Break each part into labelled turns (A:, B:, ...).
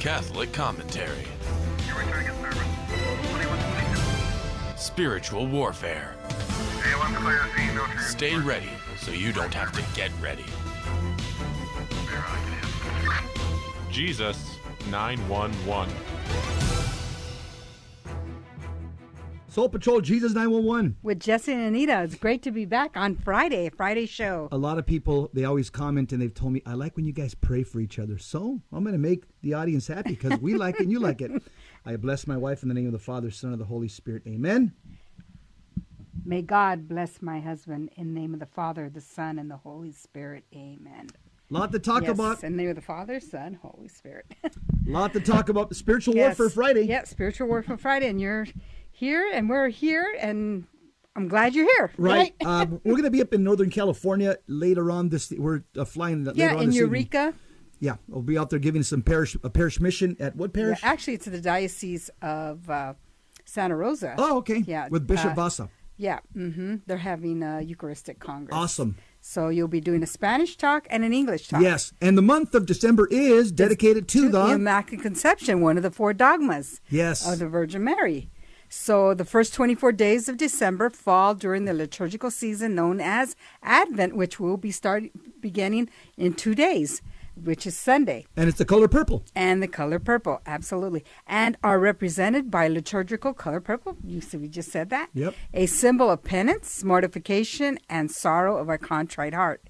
A: Catholic commentary. Spiritual warfare. Stay ready so you don't have to get ready.
B: Jesus 911.
C: Soul Patrol Jesus 911.
D: with Jesse and Anita. It's great to be back on Friday, Friday show.
C: A lot of people, they always comment and they've told me, I like when you guys pray for each other. So I'm going to make the audience happy because we like it and you like it. I bless my wife in the name of the Father, Son, and the Holy Spirit. Amen.
D: May God bless my husband in the name of the Father, the Son, and the Holy Spirit. Amen.
C: lot to talk
D: yes,
C: about.
D: in the name of the Father, Son, Holy Spirit.
C: lot to talk about. The spiritual
D: Yes.
C: Warfare Friday.
D: Yeah, Spiritual Warfare Friday, and you're here, and we're here, and I'm glad you're here.
C: Right. uh, we're going to be up in Northern California later on this. We're uh, flying later
D: yeah,
C: on
D: in
C: this evening.
D: Eureka.
C: Yeah, we'll be out there giving some parish a parish mission at what
D: Yeah,
C: parish?
D: actually, it's the Diocese of uh, Santa Rosa.
C: oh, okay.
D: Yeah,
C: with Bishop
D: uh,
C: Vasa.
D: Yeah, hmm they're having a Eucharistic Congress.
C: Awesome.
D: So you'll be doing a Spanish talk and an English talk.
C: Yes, and the month of December is dedicated to, the
D: Immaculate Conception, one of the four dogmas
C: yes.
D: of the Virgin Mary. So the first 24 days of December fall during the liturgical season known as Advent, which will be starting beginning in two days, which is Sunday.
C: and it's the color purple.
D: And the color purple, absolutely. And are represented by liturgical color purple. You see, we just said that.
C: Yep.
D: A symbol of penance, mortification, and sorrow of our contrite heart.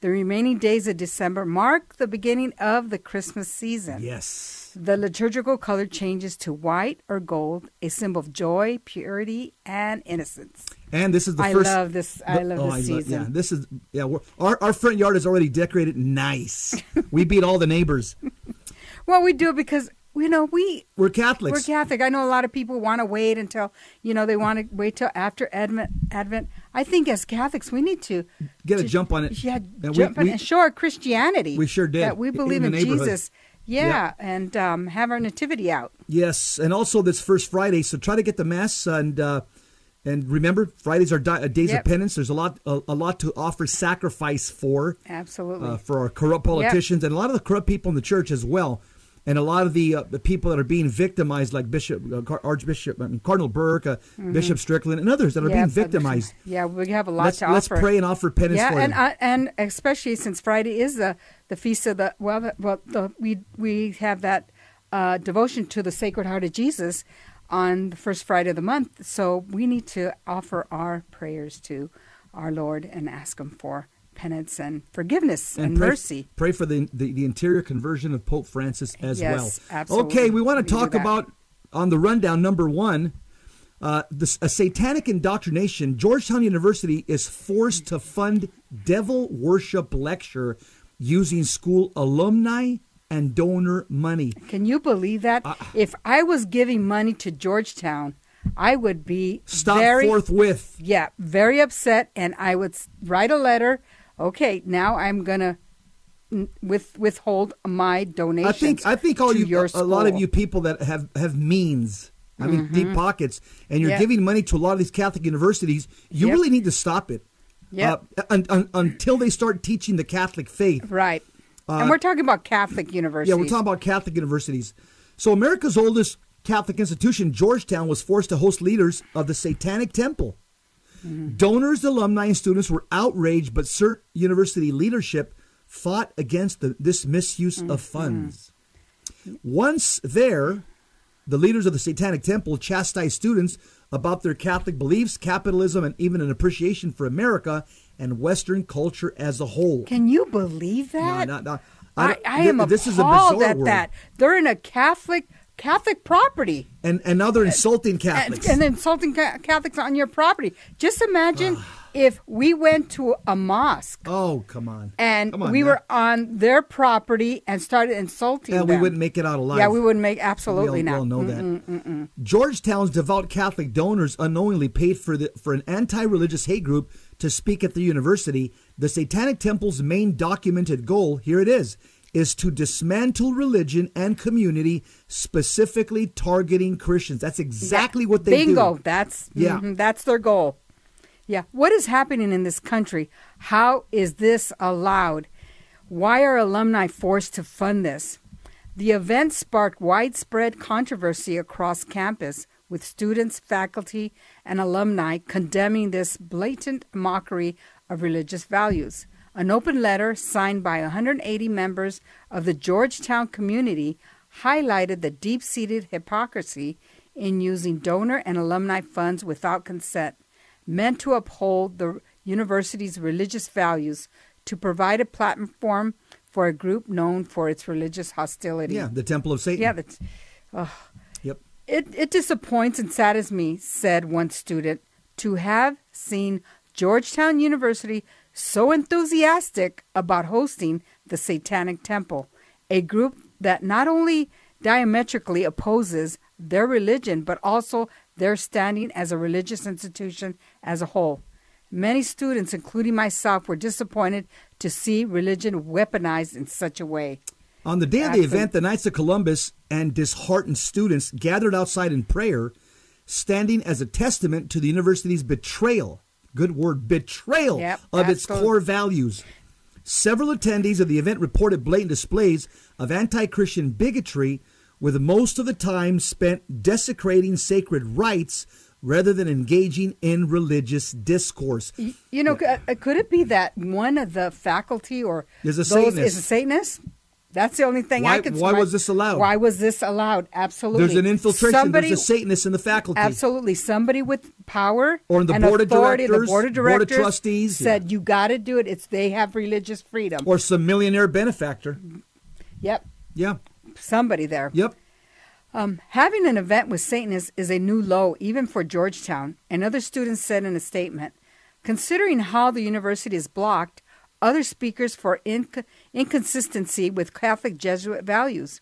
D: The remaining days of December mark the beginning of the Christmas season.
C: Yes.
D: The liturgical color changes to white or gold, a symbol of joy, purity, and innocence.
C: And this is the
D: I
C: first.
D: love this. I love
C: oh,
D: this
C: lo-
D: season.
C: yeah, this is yeah. Our our front yard is already decorated nice. we beat all the neighbors.
D: Well, we do it because you know we
C: We're Catholics.
D: We're Catholic. I know a lot of people want to wait until you know they want to wait till after Advent. Advent. I think as Catholics we need to
C: Get a
D: to-
C: jump on it.
D: Yeah,
C: And we-
D: on
C: we-
D: show our Christianity.
C: We sure did,
D: That we believe
C: the
D: in. Jesus. Yeah, and um, have our nativity out.
C: Yes, and also this first Friday. So try to get the mass and uh, and remember Fridays are di- uh, days
D: Yep.
C: of penance. There's a lot a, a lot to offer sacrifice for
D: Absolutely.
C: uh, for our corrupt politicians and a lot of the corrupt people in the church as well. And a lot of the uh, the people that are being victimized, like Bishop uh, Archbishop I mean, Cardinal Burke, uh, Bishop Strickland, and others that are
D: Yeah,
C: being victimized.
D: Yeah, we have a lot
C: Let's
D: to
C: let's
D: offer.
C: pray and offer penance
D: yeah,
C: for
D: and
C: them.
D: and especially since Friday is the the feast of the well, the, well, the, we we have that uh, devotion to the Sacred Heart of Jesus on the first Friday of the month. So we need to offer our prayers to our Lord and ask Him for penance and forgiveness and,
C: pray,
D: mercy.
C: Pray for the, the the interior conversion of Pope Francis as
D: Yes,
C: well.
D: absolutely.
C: Okay, we want to talk about on the rundown number one. Uh, this, a satanic indoctrination. Georgetown University is forced to fund devil worship lecture using school alumni and donor money.
D: Can you believe that?
C: Uh,
D: if I was giving money to Georgetown, I would be
C: Stop
D: very
C: forthwith.
D: Yeah, very upset, and I would write a letter. Okay, now I'm gonna with withhold my donation.
C: I think I think all you a, lot of you people that have have means. I mean, deep pockets, and you're
D: Yeah.
C: giving money to a lot of these Catholic universities. You
D: Yep.
C: really need to stop it.
D: Yep.
C: Uh, un, un, until they start teaching the Catholic faith.
D: right, and we're talking about Catholic universities.
C: Uh, Yeah, we're talking about Catholic universities. So, America's oldest Catholic institution, Georgetown, was forced to host leaders of the Satanic Temple.
D: Mm-hmm.
C: Donors, alumni, and students were outraged, but CERT university leadership fought against the, this misuse
D: Mm-hmm.
C: of funds. Once there, the leaders of the Satanic Temple chastised students about their Catholic beliefs, capitalism, and even an appreciation for America and Western culture as a whole.
D: Can you believe that?
C: no, no.
D: I,
C: don't-
D: I
C: thi-
D: am
C: this is a
D: appalled
C: bizarre
D: at
C: world.
D: that. They're in a Catholic Catholic property.
C: and and now they're uh, insulting
D: and,
C: Catholics.
D: and insulting ca- Catholics on your property. Just imagine ah. if we went to a mosque
C: oh, come on!
D: and
C: Come on
D: we
C: now.
D: were on their property and started insulting
C: and we wouldn't make it out alive.
D: Yeah, we wouldn't make absolutely
C: we all,
D: not.
C: we all know that. Georgetown's devout Catholic donors unknowingly paid for the for an anti-religious hate group to speak at the university. The Satanic Temple's main documented goal, here it is, is to dismantle religion and community, specifically targeting Christians. That's exactly what they
D: Bingo.
C: do.
D: That's
C: Yeah.
D: mhm, that's their goal. Yeah. What is happening in this country? How is this allowed? Why are alumni forced to fund this? The event sparked widespread controversy across campus, with students, faculty, and alumni condemning this blatant mockery of religious values. An open letter signed by 180 members of the Georgetown community highlighted the deep seated hypocrisy in using donor and alumni funds without consent, meant to uphold the university's religious values, to provide a platform for a group known for its religious hostility.
C: Yeah, the Temple of Satan.
D: Yeah, that's.
C: Yep.
D: It, it disappoints and saddens me, said one student, to have seen Georgetown University so enthusiastic about hosting the Satanic Temple, a group that not only diametrically opposes their religion, but also their standing as a religious institution as a whole. Many students, including myself, were disappointed to see religion weaponized in such a way.
C: On the day of the event, the Knights of Columbus and disheartened students gathered outside in prayer, standing as a testament to the university's betrayal. Good word, betrayal
D: Yep,
C: of its
D: absolute-
C: core values. Several attendees of the event reported blatant displays of anti Christian bigotry, with most of the time spent desecrating sacred rites rather than engaging in religious discourse.
D: You know, uh, could it be that one of the faculty or
C: Is a Satanist.
D: is a Satanist? That's the only thing
C: Why-
D: I could. Say.
C: Why was this allowed?
D: Why was this allowed? Absolutely.
C: There's an infiltration,
D: Somebody,
C: there's a Satanist in the faculty.
D: Absolutely, somebody with power
C: Or in the board of directors,
D: the board of
C: board of
D: directors
C: trustees,
D: said you got to do it. It's they have religious freedom.
C: Or some millionaire benefactor.
D: yep,
C: Yeah,
D: somebody there.
C: yep.
D: Um, having an event with Satanists is a new low, even for Georgetown. Another student said in a statement, considering how the university is blocked, other speakers for inc- inconsistency with Catholic Jesuit values.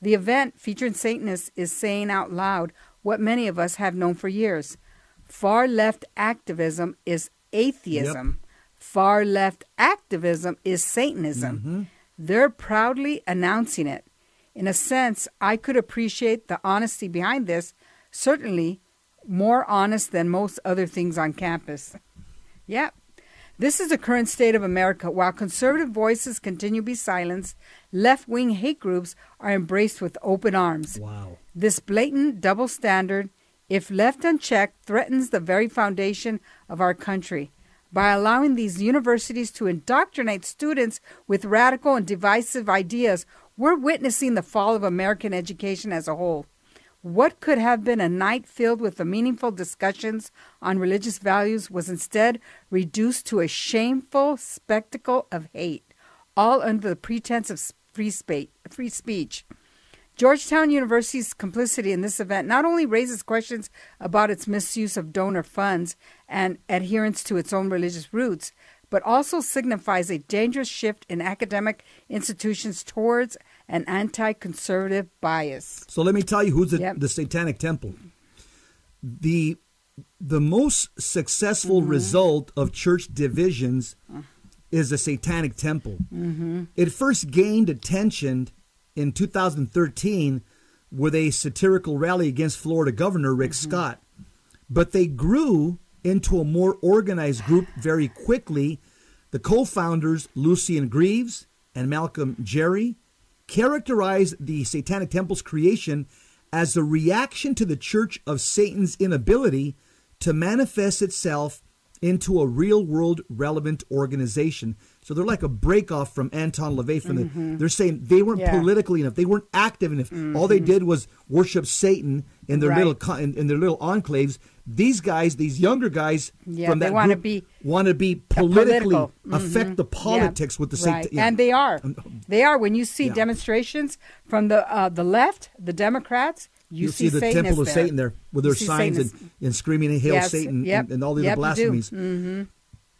D: The event featuring Satanists is saying out loud what many of us have known for years. Far left activism is atheism. Far left activism is Satanism. Mm-hmm. They're proudly announcing it. In a sense, I could appreciate the honesty behind this, certainly more honest than most other things on campus. Yeah. This is the current state of America. While conservative voices continue to be silenced, left wing hate groups are embraced with open arms.
C: Wow.
D: This blatant double standard, if left unchecked, threatens the very foundation of our country. By allowing these universities to indoctrinate students with radical and divisive ideas, we're witnessing the fall of American education as a whole. What could have been a night filled with the meaningful discussions on religious values was instead reduced to a shameful spectacle of hate, all under the pretense of free, free speech. Georgetown University's complicity in this event not only raises questions about its misuse of donor funds and adherence to its own religious roots, but also signifies a dangerous shift in academic institutions towards an anti conservative bias.
C: So let me tell you who's the,
D: Yep.
C: the Satanic Temple. The the most successful
D: Mm-hmm.
C: result of church divisions is the Satanic Temple.
D: Mm-hmm.
C: It first gained attention in 2013 with a satirical rally against Florida Governor Rick
D: Mm-hmm.
C: Scott, but they grew into a more organized group very quickly. The co-founders Lucien Greaves and Malcolm Jarry characterized the Satanic Temple's creation as a reaction to the Church of Satan's inability to manifest itself into a real world relevant organization. So they're like a break off from Anton LaVey from the they're saying they weren't
D: Mm-hmm. Yeah.
C: politically enough. They weren't active enough. All they did was worship Satan in their
D: Right.
C: little in, in their little enclaves. These guys, these younger guys
D: Yeah,
C: from that
D: wanna
C: group
D: be
C: want to be politically
D: political.
C: affect the politics with the
D: right.
C: Satan. yeah.
D: and they are. They are. When you see
C: Yeah.
D: demonstrations from the uh, the left, the Democrats, you
C: You'll see, the
D: Satanists
C: temple of
D: there.
C: Satan there with their signs and, and screaming and hail
D: Yes,
C: Satan
D: yep,
C: and, and all the
D: yep,
C: other
D: you
C: blasphemies.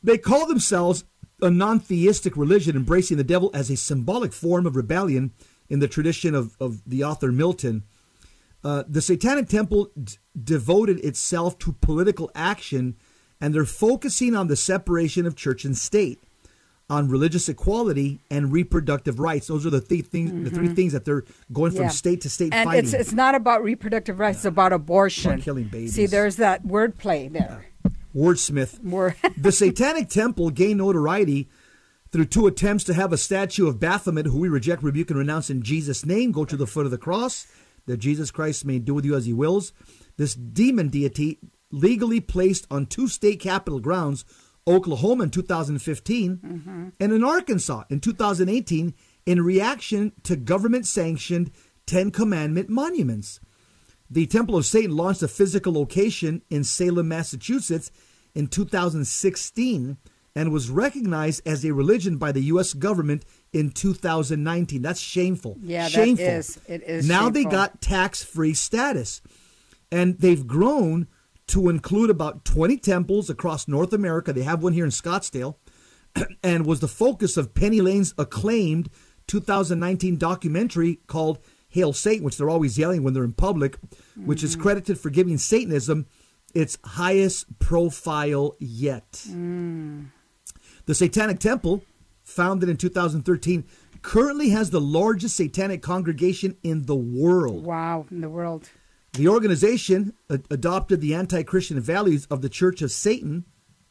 C: They call themselves a non theistic religion, embracing the devil as a symbolic form of rebellion in the tradition of, of the author Milton. Uh, the Satanic Temple d- devoted itself to political action, and they're focusing on the separation of church and state, on religious equality and reproductive rights. Those are the three things. The three things that they're going from
D: Mm-hmm. Yeah.
C: state to state
D: and
C: fighting.
D: it's it's not about reproductive rights; it's about abortion.
C: About killing babies.
D: See, there's that wordplay there.
C: Wordsmith.
D: Word.
C: the Satanic Temple gained notoriety Through two attempts to have a statue of Baphomet, who we reject, rebuke, and renounce in Jesus' name, go to the foot of the cross, that Jesus Christ may do with you as he wills. This demon deity legally placed on two state capitol grounds, Oklahoma in 2015 mm-hmm. and in Arkansas in 2018, in reaction to government sanctioned Ten Commandment monuments. The Temple of Satan launched a physical location in Salem, Massachusetts in 2016 and was recognized as a religion by the U.S. government in 2019. That's shameful.
D: Yeah, that
C: shameful.
D: is- it is
C: Now they got tax free status. And they've grown to include about 20 temples across North America. They have one here in Scottsdale and was the focus of Penny Lane's acclaimed 2019 documentary called Hail Satan, which they're always yelling when they're in public, which is credited for giving Satanism its highest profile yet. The Satanic Temple, founded in 2013, currently has the largest satanic congregation in the world.
D: Wow, in the world.
C: The organization adopted the anti Christian values of the Church of Satan,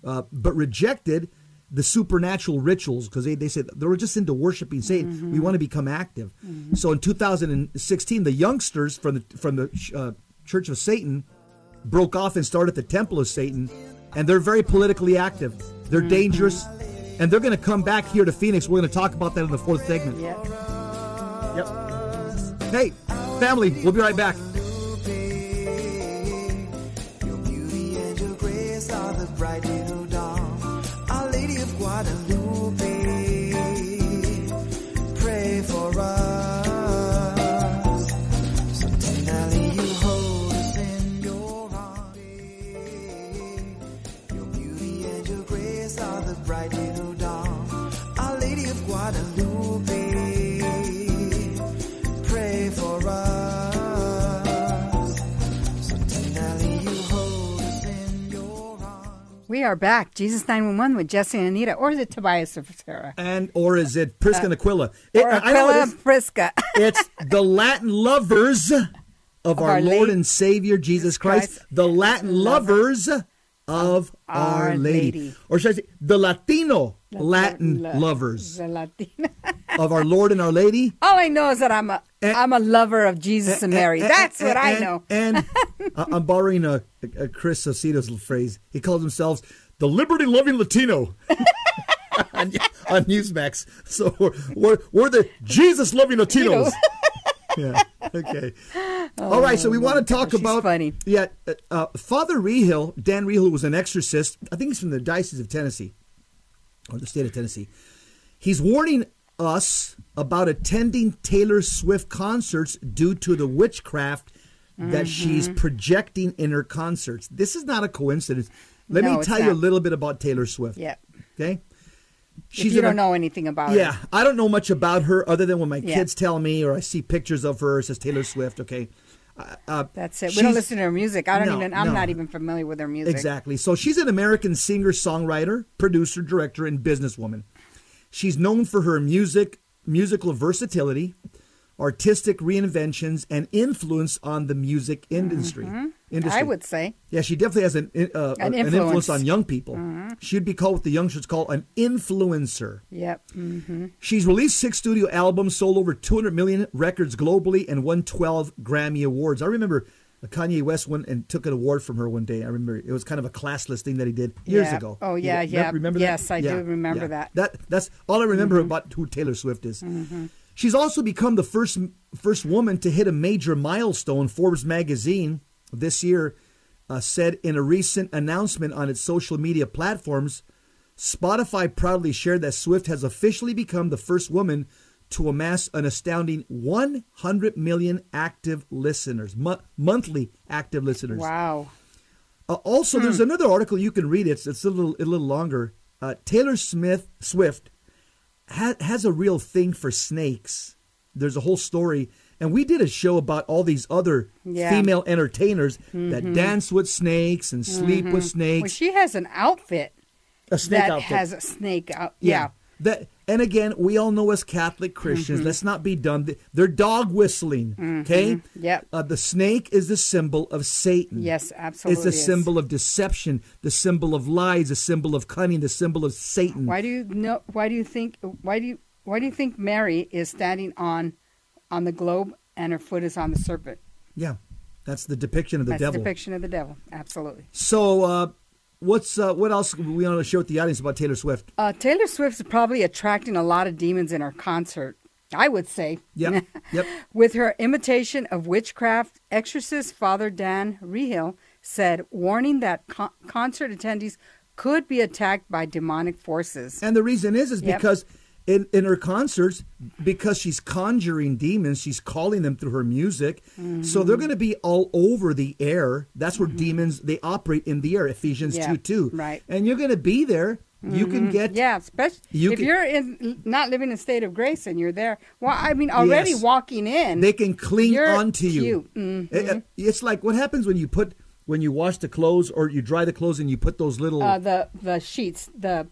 C: uh, but rejected the supernatural rituals because they, they said they were just into worshiping Satan. We mm-hmm. want to become active. Mm-hmm. So in 2016, the youngsters from the, from the uh, Church of Satan broke off and started the Temple of Satan, and they're very politically active. They're mm-hmm. dangerous, and they're going to come back here to Phoenix. We're going to talk about that in the fourth segment.
D: Yeah.
C: Yep. Hey, family, we'll be right back.
D: We are back. Jesus 911 with Jesse and Anita. Or is it Tobias or Sarah?
C: And or is it Prisca and uh, Aquila? It-
D: Or Aquila
C: it is.
D: Prisca.
C: It's the Latin lovers of, our,
D: Our
C: Lord
D: Lady-
C: and Savior Jesus Christ,
D: Christ.
C: the Latin lovers of Our,
D: Our
C: Lady.
D: Lady.
C: Or should I say, the Latino Latin
D: La-
C: lovers
D: The
C: of our Lord and Our Lady.
D: All I know is that I'm a Eh,
C: and-
D: am a lover of Jesus eh, and Mary.
C: And-
D: That's
C: and-
D: what I know.
C: And uh, uh, I'm borrowing a, a Chris Salcedo's phrase. He calls himself the liberty loving Latino. on, on Newsmax. So we're, we're, we're the Jesus loving Latinos. yeah. Okay. All right. So we oh, want to talk
D: Oh,
C: about
D: funny.
C: Yeah. Uh, uh, Father Reehil, Dan Reehil, was an exorcist. I think he's from the Diocese of Tennessee or the state of Tennessee. He's warning us about attending Taylor Swift concerts due to the witchcraft that she's
D: Mm-hmm.
C: projecting in her concerts. This is not a coincidence. Let
D: No,
C: me tell you a little bit about Taylor Swift.
D: Yeah.
C: Okay.
D: if you don't know anything about
C: yeah,
D: her.
C: Yeah, I don't know much about her other than when my
D: Yeah.
C: kids tell me or I see pictures of her. It says Taylor Swift. Okay, uh, uh,
D: That's it. We don't listen to her music. I don't
C: No,
D: even I'm
C: no.
D: not even familiar with her music.
C: Exactly. So she's an American singer, songwriter, producer, director, and businesswoman. She's known for her music, musical versatility, artistic reinventions, and influence on the music industry. industry.
D: Mm-hmm. I would say.
C: Yeah, she definitely has an uh,
D: An
C: an influence
D: influence. Mm-hmm.
C: on young people. She'd be called what the youngsters call an influencer.
D: Yep. hmm
C: She's released six studio albums, sold over 200 million records globally, and won 12 Grammy Awards. I remember Kanye West went and took an award from her one day. I remember it was kind of a classless thing that he did years
D: Yeah.
C: ago.
D: Oh, yeah, yeah.
C: Remember
D: Yes,
C: that?
D: I do remember that.
C: That that's all I remember
D: Mm-hmm.
C: about who Taylor Swift is. She's also become the first first woman to hit a major milestone. Forbes magazine this year uh, said in a recent announcement on its social media platforms, Spotify proudly shared that Swift has officially become the first woman to amass an astounding 100 million active listeners, mo- monthly active listeners.
D: Wow.
C: Uh, also, there's
D: Hmm.
C: another article you can read. It's it's a little a little longer. Uh, Taylor Smith Swift ha- has a real thing for snakes. There's a whole story, and we did a show about all these other
D: Yeah.
C: female entertainers that dance with snakes and sleep with
D: Well,
C: snakes.
D: she has an outfit
C: a snake
D: that
C: outfit.
D: has a snake out. Yeah.
C: That and again we all know as catholic christians
D: Mm-hmm.
C: let's not be dumb they're dog whistling okay
D: Yep.
C: uh, the snake is the symbol of satan
D: Yes, absolutely.
C: it's the symbol of deception the symbol of lies the symbol of cunning the symbol of satan
D: Why do you know? Why do you think? Why do you? Why do you think Mary is standing on, on the globe and her foot is on the serpent?
C: yeah that's the depiction of the devil.
D: That's
C: devil
D: depiction of the devil. Absolutely.
C: so uh what's uh what else we want to share with the audience about taylor swift
D: Uh, Taylor Swift is probably attracting a lot of demons in her concert. I would say.
C: yep yep
D: With her imitation of witchcraft, exorcist Father Dan Reehil said, warning that con- concert attendees could be attacked by demonic forces.
C: And the reason is, is
D: Yep.
C: because in, in her concerts, because she's conjuring demons, she's calling them through her music.
D: Mm-hmm.
C: So they're going to be all over the air. That's where demons they operate in the air. Ephesians
D: Yeah,
C: two two.
D: right.
C: And you're going to be there. You can get
D: Yeah, especially
C: You
D: if
C: can-
D: you're in not living in a state of grace and you're there. Well, I mean, already
C: Yes.
D: walking in,
C: They can cling onto you.
D: Mhm.
C: It- it- it's like what happens when you put when you wash the clothes or you dry the clothes and you put those little
D: uh, the the sheets, the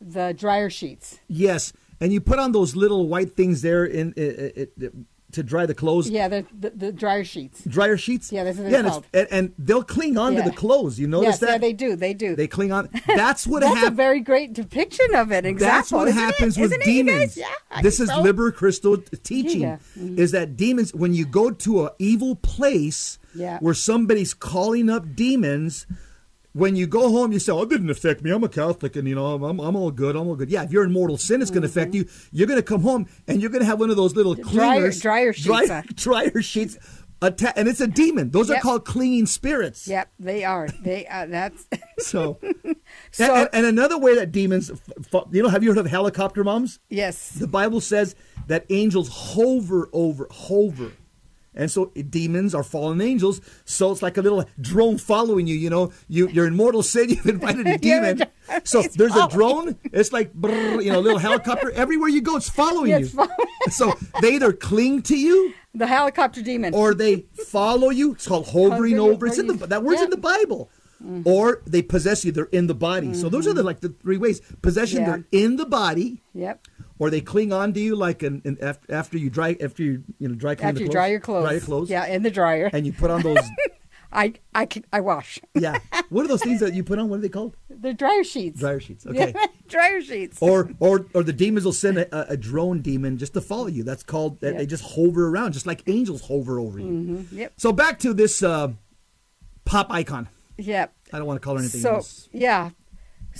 D: the dryer sheets.
C: yes, and you put on those little white things there in it, it, to dry the clothes.
D: Yeah, the the, the dryer sheets.
C: Dryer sheets.
D: Yeah, that's what they're
C: yeah,
D: called.
C: and, and they'll cling on
D: Yeah.
C: to the clothes. You notice
D: yes,
C: that
D: yeah, they do. They do.
C: They cling on. That's what
D: That's a
C: happens.
D: very great depiction of it. Example.
C: That's what
D: isn't
C: happens
D: it?
C: with
D: Isn't
C: demons.
D: Yeah, I
C: this is
D: so.
C: Liber Christo teaching.
D: Yeah. Mhm.
C: Is that demons when you go to a evil place where somebody's calling up demons? When you go home, you say, "Oh, it didn't affect me. I'm a Catholic, and you know, I'm, I'm, all good. I'm all good." Yeah, if you're in mortal sin, it's going to affect you. You're going to come home, and you're going to have one of those little
D: Mm-hmm. dryer- dryer sheets,
C: dryer, dryer sheets, atta- and it's a demon. Those are called clinging spirits.
D: Yep, they are. They uh, that's
C: So,
D: So-
C: and, and, and another way that demons, f- f- you know, have you heard of helicopter moms?
D: yes.
C: The Bible says that angels hover over, hover. And so demons are fallen angels. So it's like a little drone following you. You know, you, you're in mortal sin. You've invited a demon. So
D: it's
C: there's a drone. It's like, brrr, you know, a little helicopter. Everywhere you go, it's following
D: Yeah,
C: you.
D: following-
C: So they either cling to you
D: The helicopter demon.
C: or they follow you. It's called hovering over. It's in the that word's in the Bible. Mm-hmm. Or they possess you. They're in the body. So those are the mm-hmm. like the three ways. Possession.
D: Yeah.
C: They're in the body
D: yep.
C: Or they cling on to you like an, an after, you dry after you you know dry clean
D: After you
C: clothes,
D: dry your clothes.
C: dry your clothes
D: Yeah, in the dryer.
C: and you put on those
D: I I can, I wash.
C: yeah what are those things that you put on what are they called
D: The dryer sheets.
C: dryer sheets okay
D: Yeah, dryer sheets.
C: or or or the demons will send a, a drone demon just to follow you that's called that
D: Yeah.
C: they just hover around just like angels hover over you
D: Mhm, Yep.
C: so back to this uh, pop icon
D: Yep.
C: I don't want to call her anything
D: so
C: else
D: yeah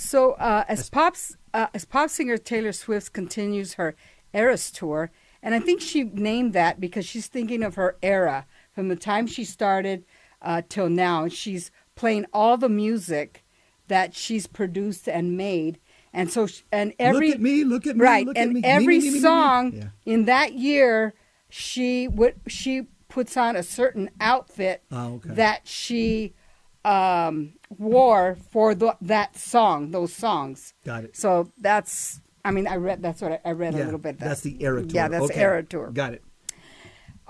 D: so uh, as pop's uh, as pop singer taylor swift continues her eras tour and i think she named that because she's thinking of her era from the time she started uh, till now she's playing all the music that she's produced and made and so and every
C: look at me look at me
D: right
C: look
D: and
C: me. Me,
D: every
C: me, me, me, me, me.
D: song
C: yeah.
D: in that year she would she puts on a certain outfit
C: Oh, okay.
D: that she um, wore for the, that song those songs
C: got it
D: so that's i mean i read that's what i, I read a little bit
C: that's the era tour
D: yeah that's
C: okay.
D: the era tour
C: got it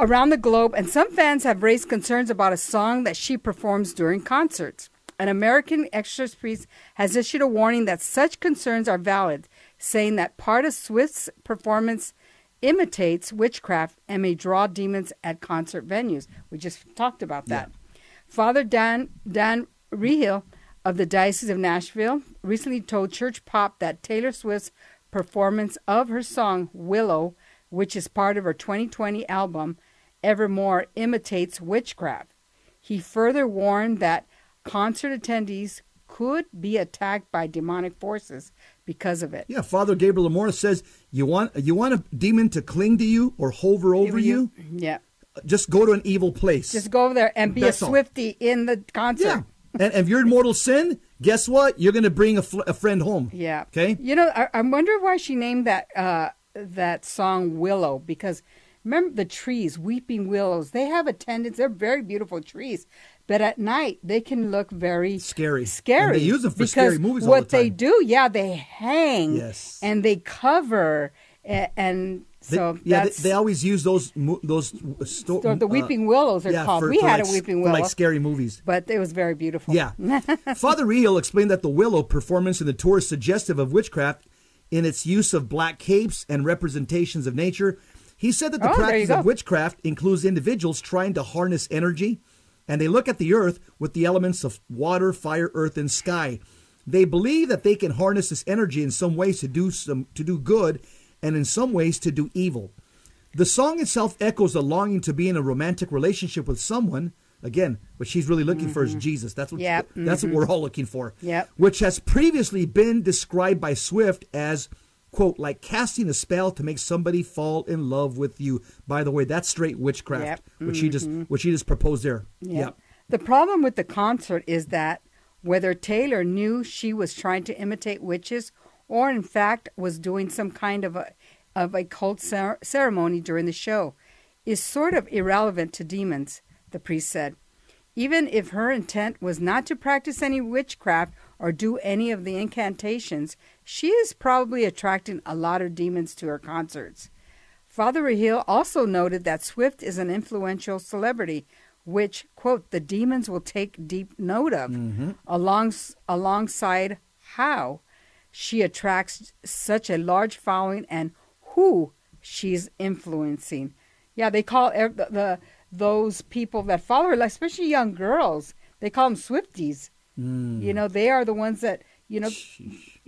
D: around the globe, and some fans have raised concerns about a song that she performs during concerts. An American exorcist priest has issued a warning that such concerns are valid, saying that part of Swift's performance imitates witchcraft and may draw demons at concert venues. We just talked about that. Father Dan Dan Reehil of the Diocese of Nashville recently told Church Pop that Taylor Swift's performance of her song Willow, which is part of her 2020 album Evermore, imitates witchcraft. He further warned that concert attendees could be attacked by demonic forces because of it.
C: Yeah, Father Gabriel Amorth says you want you want a demon to cling to you or hover over you.
D: Yeah.
C: Just go to an evil place.
D: Just go over there and be
C: That's
D: a
C: all.
D: Swifty in the concert.
C: yeah, and if you're in mortal sin, guess what? You're going to bring a, fl- a friend home.
D: Yeah.
C: Okay.
D: You know, I, I wonder why she named that uh, that song Willow because remember the trees, weeping willows. They have a tendency. They're very beautiful trees, but at night they can look very
C: Scary.
D: Scary.
C: And they use them for scary movies all
D: What
C: the
D: they do, yeah, they hang.
C: Yes.
D: And they cover, and, and
C: They-
D: so
C: yeah, they, they always use those those sto-
D: so the
C: uh,
D: weeping willows are
C: yeah,
D: called.
C: for-
D: we
C: for
D: had
C: like,
D: a weeping willow,
C: like scary movies.
D: but it was very beautiful.
C: Yeah. Father Reehil explained that the Willow performance in the tour is suggestive of witchcraft in its use of black capes and representations of nature. He said that the
D: Oh,
C: practice of witchcraft includes individuals trying to harness energy, and they look at the earth with the elements of water, fire, earth, and sky. They believe that they can harness this energy in some ways to do some to do good, and in some ways to do evil. The song itself echoes the longing to be in a romantic relationship with someone. Again, what she's really looking for is mm-hmm. Jesus. That's what
D: Yep,
C: that's what we're mm-hmm. all looking for.
D: Yep.
C: Which has previously been described by Swift as quote like casting a spell to make somebody fall in love with you. By the way, that's straight witchcraft.
D: Yep.
C: Which she just mm-hmm. which she just proposed there.
D: Yeah.
C: Yep.
D: The problem with the concert is that whether Taylor knew she was trying to imitate witches or in fact was doing some kind of a of a cult cer- ceremony during the show is sort of irrelevant to demons, the priest said. Even if her intent was not to practice any witchcraft or do any of the incantations, she is probably attracting a lot of demons to her concerts. Father Reehil also noted that Swift is an influential celebrity, which, quote, the demons will take deep note of, mm-hmm. alongs- alongside how she attracts such a large following and who she's influencing. Yeah, they call the, the those people that follow her, especially young girls, they call them Swifties.
C: Mm.
D: You know, they are the ones that you know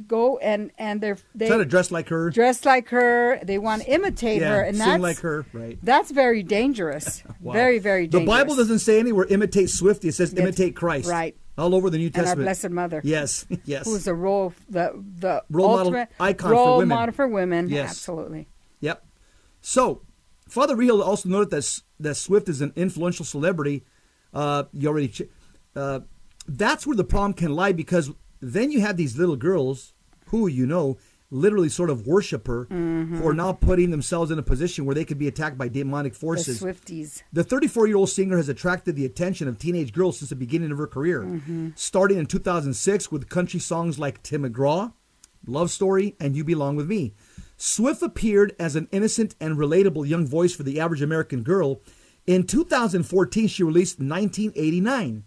D: go and and they're they
C: Try to dress like her.
D: dress like her. They want to imitate
C: yeah,
D: her, and
C: sing
D: that's
C: like her. Right.
D: that's very dangerous.
C: Wow.
D: Very very dangerous. The.
C: Bible doesn't say anywhere imitate Swifty. It says imitate Christ.
D: right.
C: All over the New Testament.
D: and our Blessed Mother,
C: Yes. Yes.
D: who is the role the the
C: Role model
D: ultimate
C: icon for women?
D: role model for women.
C: Yes.
D: Absolutely.
C: Yep. So, Father Reehil also noted that that Swift is an influential celebrity. Uh, you already. Ch- uh, that's where the problem can lie because then you have these little girls who you know literally sort of worship her,
D: Mm-hmm.
C: who are now putting themselves in a position where they could be attacked by demonic forces. The.
D: Swifties.
C: The 34 year old singer has attracted the attention of teenage girls since the beginning of her career, starting in 2006 with country songs like Tim McGraw, Love Story, and You Belong With Me. Swift appeared as an innocent and relatable young voice for the average American girl. In 2014, she released 1989,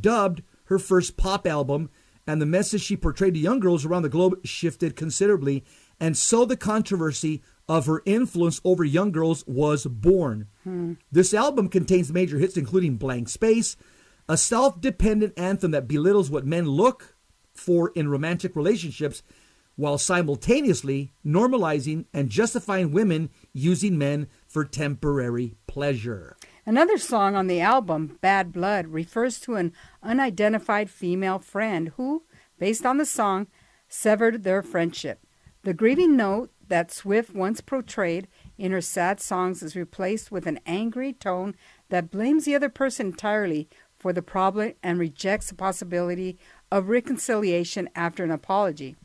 C: dubbed her first pop album, and the message she portrayed to young girls around the globe shifted considerably, and so the controversy of her influence over young girls was born. Hmm. This album contains major hits including Blank Space, a self dependent anthem that belittles what men look for in romantic relationships while simultaneously normalizing and justifying women using men for temporary pleasure.
D: Another song on the album, Bad Blood, refers to an unidentified female friend who, based on the song, severed their friendship. The grieving note that Swift once portrayed in her sad songs is replaced with an angry tone that blames the other person entirely for the problem and rejects the possibility of reconciliation after an apology.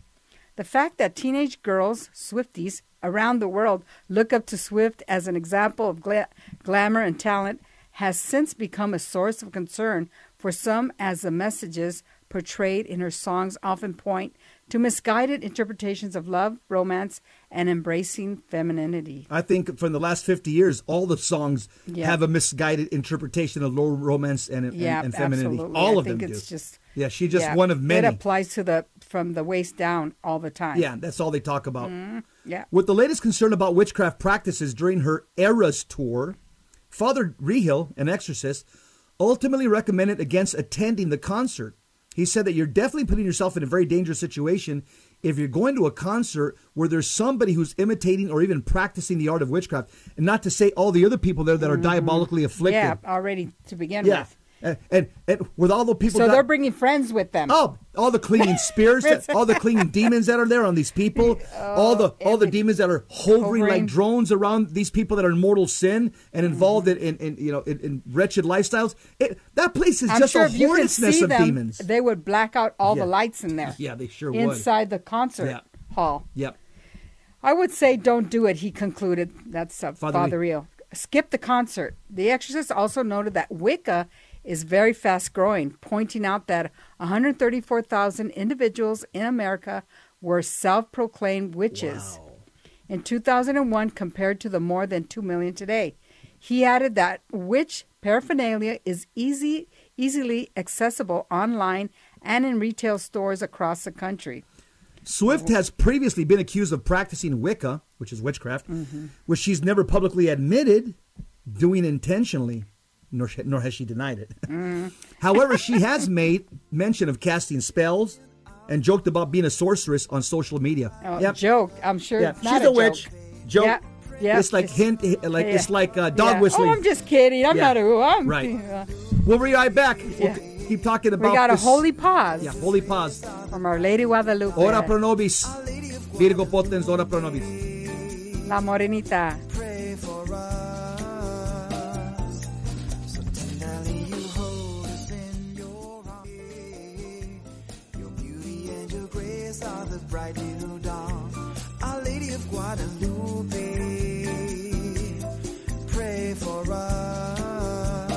D: The fact that teenage girls, Swifties, around the world look up to Swift as an example of gla- glamour and talent has since become a source of concern for some as the messages portrayed in her songs often point to misguided interpretations of love, romance, and embracing femininity.
C: I think from the last 50 years, all the songs
D: Yeah.
C: have a misguided interpretation of low romance and, and,
D: Yeah,
C: and femininity.
D: absolutely.
C: All
D: I
C: of them do.
D: just
C: yeah, she's just
D: yeah,
C: one of many.
D: It applies to the from the waist down all the time.
C: Yeah, that's all they talk about. Mm-hmm.
D: yeah.
C: With the latest concern about witchcraft practices during her Eras tour, Father Reehil, an exorcist, ultimately recommended against attending the concert. He said that you're definitely putting yourself in a very dangerous situation if you're going to a concert where there's somebody who's imitating or even practicing the art of witchcraft, and not to say all the other people there that are mm-hmm. diabolically afflicted.
D: Yeah, already to begin
C: Yeah.
D: with.
C: And, and, and with all the people
D: So they're bringing friends with them.
C: Oh, all the clinging spirits, that, all the clinging demons that are there on these people, all the all the demons that are hovering, like drones around these people that are in mortal sin and involved in, in, in you know in, in wretched lifestyles. It, that place is
D: I'm
C: just
D: sure
C: a
D: if you could
C: hornet's nest of
D: them,
C: demons.
D: they would black out all
C: Yeah.
D: the lights in there.
C: Yeah, they sure would.
D: inside the concert
C: Yeah.
D: hall.
C: Yep.
D: I would say don't do it. He concluded. That's uh,
C: Father
D: Father, Rio. Skip the concert. The Exorcist also noted that Wicca is very fast growing, pointing out that 134,000 individuals in America were self-proclaimed witches in 2001 compared to the more than 2 million today. He added that witch paraphernalia is easy easily accessible online and in retail stores across the country.
C: Swift has previously been accused of practicing Wicca, which is witchcraft, mm-hmm. which she's never publicly admitted doing intentionally, nor, nor has she denied it. However, she has made mention of casting spells and joked about being a sorceress on social media.
D: Oh,
C: Yep.
D: Joke. I'm sure
C: Yeah,
D: it's not
C: she's a,
D: joke.
C: witch. Joke.
D: Yeah, yeah,
C: it's like
D: it's-
C: hint, like
D: yeah.
C: it's like uh, dog
D: Yeah.
C: whistling.
D: Oh, I'm just kidding. I'm
C: Yeah.
D: not a who. I'm
C: Right.
D: uh,
C: We'll be right back.
D: Yeah.
C: We'll keep talking about.
D: we got a
C: this-
D: holy pause
C: Yeah, holy pause.
D: from Our Lady Guadalupe.
C: Ora pro nobis. Virgo potens, ora pro nobis.
D: La Morenita.
E: Grace the bright new dawn. Our Lady of Guadalupe, pray for us.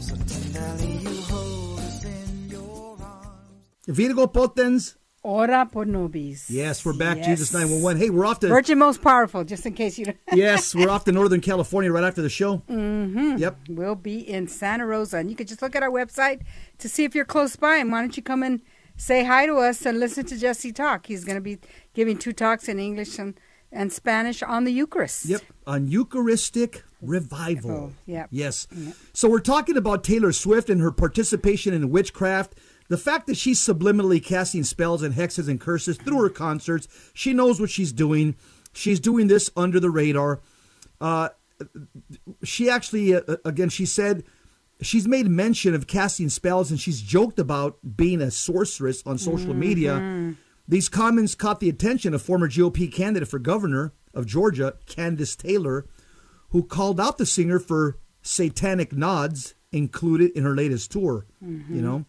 E: So tenderly you hold us in your arms.
C: Virgo potens.
D: Ora por nobis.
C: Yes, we're back.
D: Yes.
C: Jesus 911. Hey, we're off to.
D: Virgin most powerful, just in case you don't.
C: yes, we're off to Northern California right after the show. Mm-hmm. Yep.
D: We'll be in Santa Rosa, and you can just look at our website to see if you're close by. And why don't you come and say hi to us and listen to Jesse talk? He's going to be giving two talks in English and, and Spanish on the Eucharist.
C: Yep. On Eucharistic revival.
D: Oh, yep.
C: Yes. So we're talking about Taylor Swift and her participation in witchcraft. The fact that she's subliminally casting spells and hexes and curses through her concerts. She knows what she's doing. She's doing this under the radar. Uh, she actually, uh, again, she said she's made mention of casting spells and she's joked about being a sorceress on social mm-hmm. media. These comments caught the attention of former GOP candidate for governor of Georgia, Kandiss Taylor, who called out the singer for satanic nods included in her latest tour. You mm-hmm. know,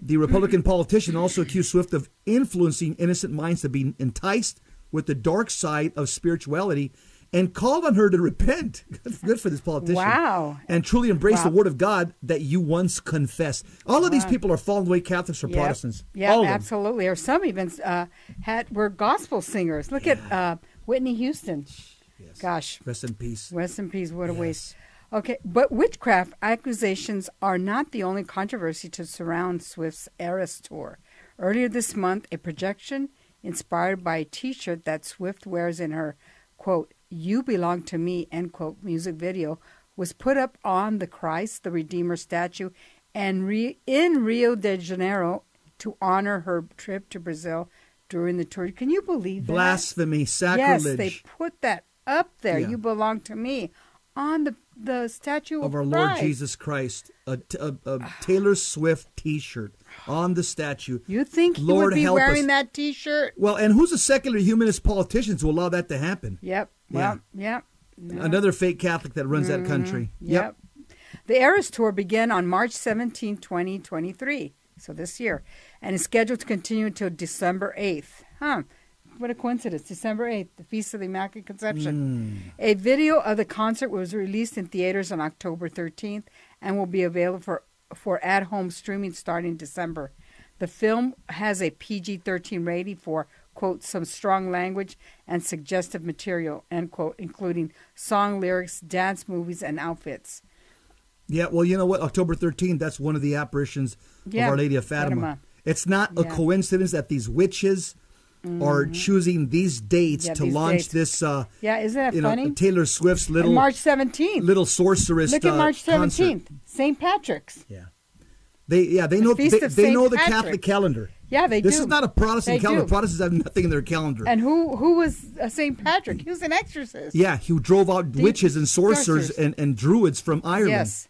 C: the Republican politician also accused Swift of influencing innocent minds to be enticed with the dark side of spirituality and called on her to repent. Good for this politician.
D: Wow.
C: And truly embrace the word of God that you once confessed. All of these people are fallen away Catholics or
D: Yep.
C: Protestants.
D: Yeah,
C: All of them.
D: absolutely. Or some even uh, had were gospel singers. Look at uh, Whitney Houston. Gosh,
C: Rest in peace.
D: Rest in peace. What a waste. Okay, but witchcraft accusations are not the only controversy to surround Swift's Eras tour. Earlier this month, a projection inspired by a T-shirt that Swift wears in her quote "You Belong to Me" end quote music video was put up on the Christ the Redeemer statue and re- in Rio de Janeiro to honor her trip to Brazil during the tour. Can you believe that?
C: Blasphemy,
D: Yes,
C: sacrilege
D: they put that up there.
C: Yeah.
D: You belong to me on the the statue of,
C: of our Lord Jesus Christ. A, a, a Taylor Swift T-shirt on the statue.
D: You think he
C: Lord
D: would be wearing
C: us.
D: that T-shirt?
C: Well, and who's a secular humanist politician to allow that to happen?
D: Yep. Well, yep. No.
C: Another fake Catholic that runs that country.
D: Mm-hmm. Yep. The Eras Tour began on March 17, 2023, so this year, and is scheduled to continue until December 8th. Huh. What a coincidence. December 8th, the Feast of the Immaculate Conception. A video of the concert was released in theaters on October 13th and will be available for, for at home streaming starting December. The film has a PG 13 rating for, quote, some strong language and suggestive material, end quote, including song lyrics, dance movies, and outfits.
C: Yeah, well, you know what? October 13th, that's one of the apparitions
D: Yeah,
C: of Our Lady of Fatima.
D: Fatima.
C: It's not a
D: Yeah. Mm-hmm.
C: coincidence that these witches are choosing these dates
D: Yeah,
C: to
D: these
C: launch
D: dates.
C: this, uh,
D: Yeah, isn't that
C: you know,
D: funny?
C: Taylor Swift's little
D: And March 17th.
C: little sorceress.
D: Look at
C: uh,
D: March
C: concert.
D: 17th, St. Patrick's.
C: Yeah. They yeah they know they, they know the Catholic calendar.
D: Yeah, they
C: This
D: do.
C: This is not a Protestant
D: They
C: calendar.
D: do.
C: Protestants have nothing in their calendar.
D: And who who was uh, St. Patrick? He was an exorcist.
C: yeah, he drove out witches and sorcerers
D: sorcerers.
C: and, and druids from Ireland.
D: Yes.